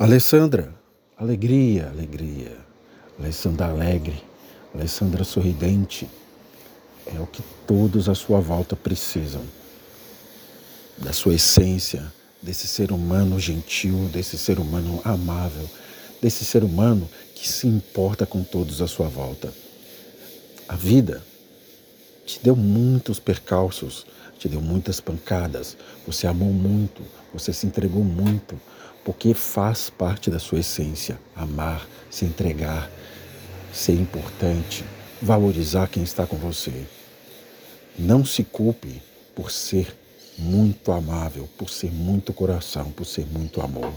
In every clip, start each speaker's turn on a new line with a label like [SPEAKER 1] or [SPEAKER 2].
[SPEAKER 1] Alessandra, alegria, alegria. Alessandra alegre, Alessandra sorridente. É o que todos à sua volta precisam. Da sua essência, desse ser humano gentil, desse ser humano amável, desse ser humano que se importa com todos à sua volta. A vida te deu muitos percalços, te deu muitas pancadas, você amou muito, você se entregou muito, porque faz parte da sua essência amar, se entregar, ser importante, valorizar quem está com você. Não se culpe por ser muito amável, por ser muito coração, por ser muito amor.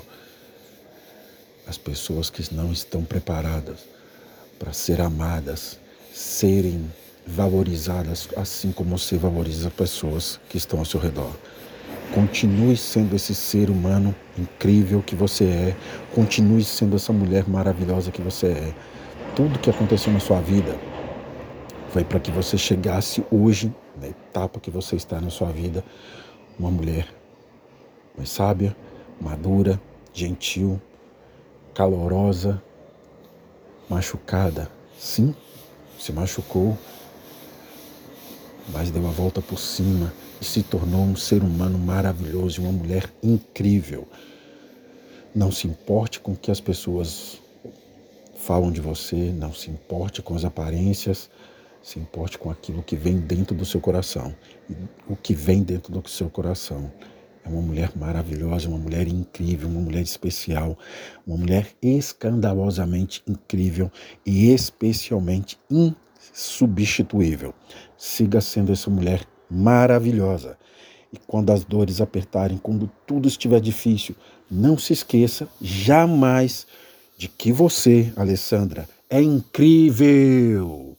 [SPEAKER 1] As pessoas que não estão preparadas para ser amadas, serem valorizadas assim como você valoriza as pessoas que estão ao seu redor. Continue sendo esse ser humano incrível que você é. Continue sendo essa mulher maravilhosa que você é. Tudo que aconteceu na sua vida foi para que você chegasse hoje, na etapa que você está na sua vida, uma mulher mais sábia, madura, gentil, calorosa, machucada. Sim, se machucou, mas deu a volta por cima e se tornou um ser humano maravilhoso uma mulher incrível. Não se importe com o que as pessoas falam de você, não se importe com as aparências, se importe com aquilo que vem dentro do seu coração. O que vem dentro do seu coração é uma mulher maravilhosa, uma mulher incrível, uma mulher especial, uma mulher escandalosamente incrível e especialmente insubstituível. Siga sendo essa mulher maravilhosa. E quando as dores apertarem, quando tudo estiver difícil, não se esqueça jamais de que você, Alessandra, é incrível.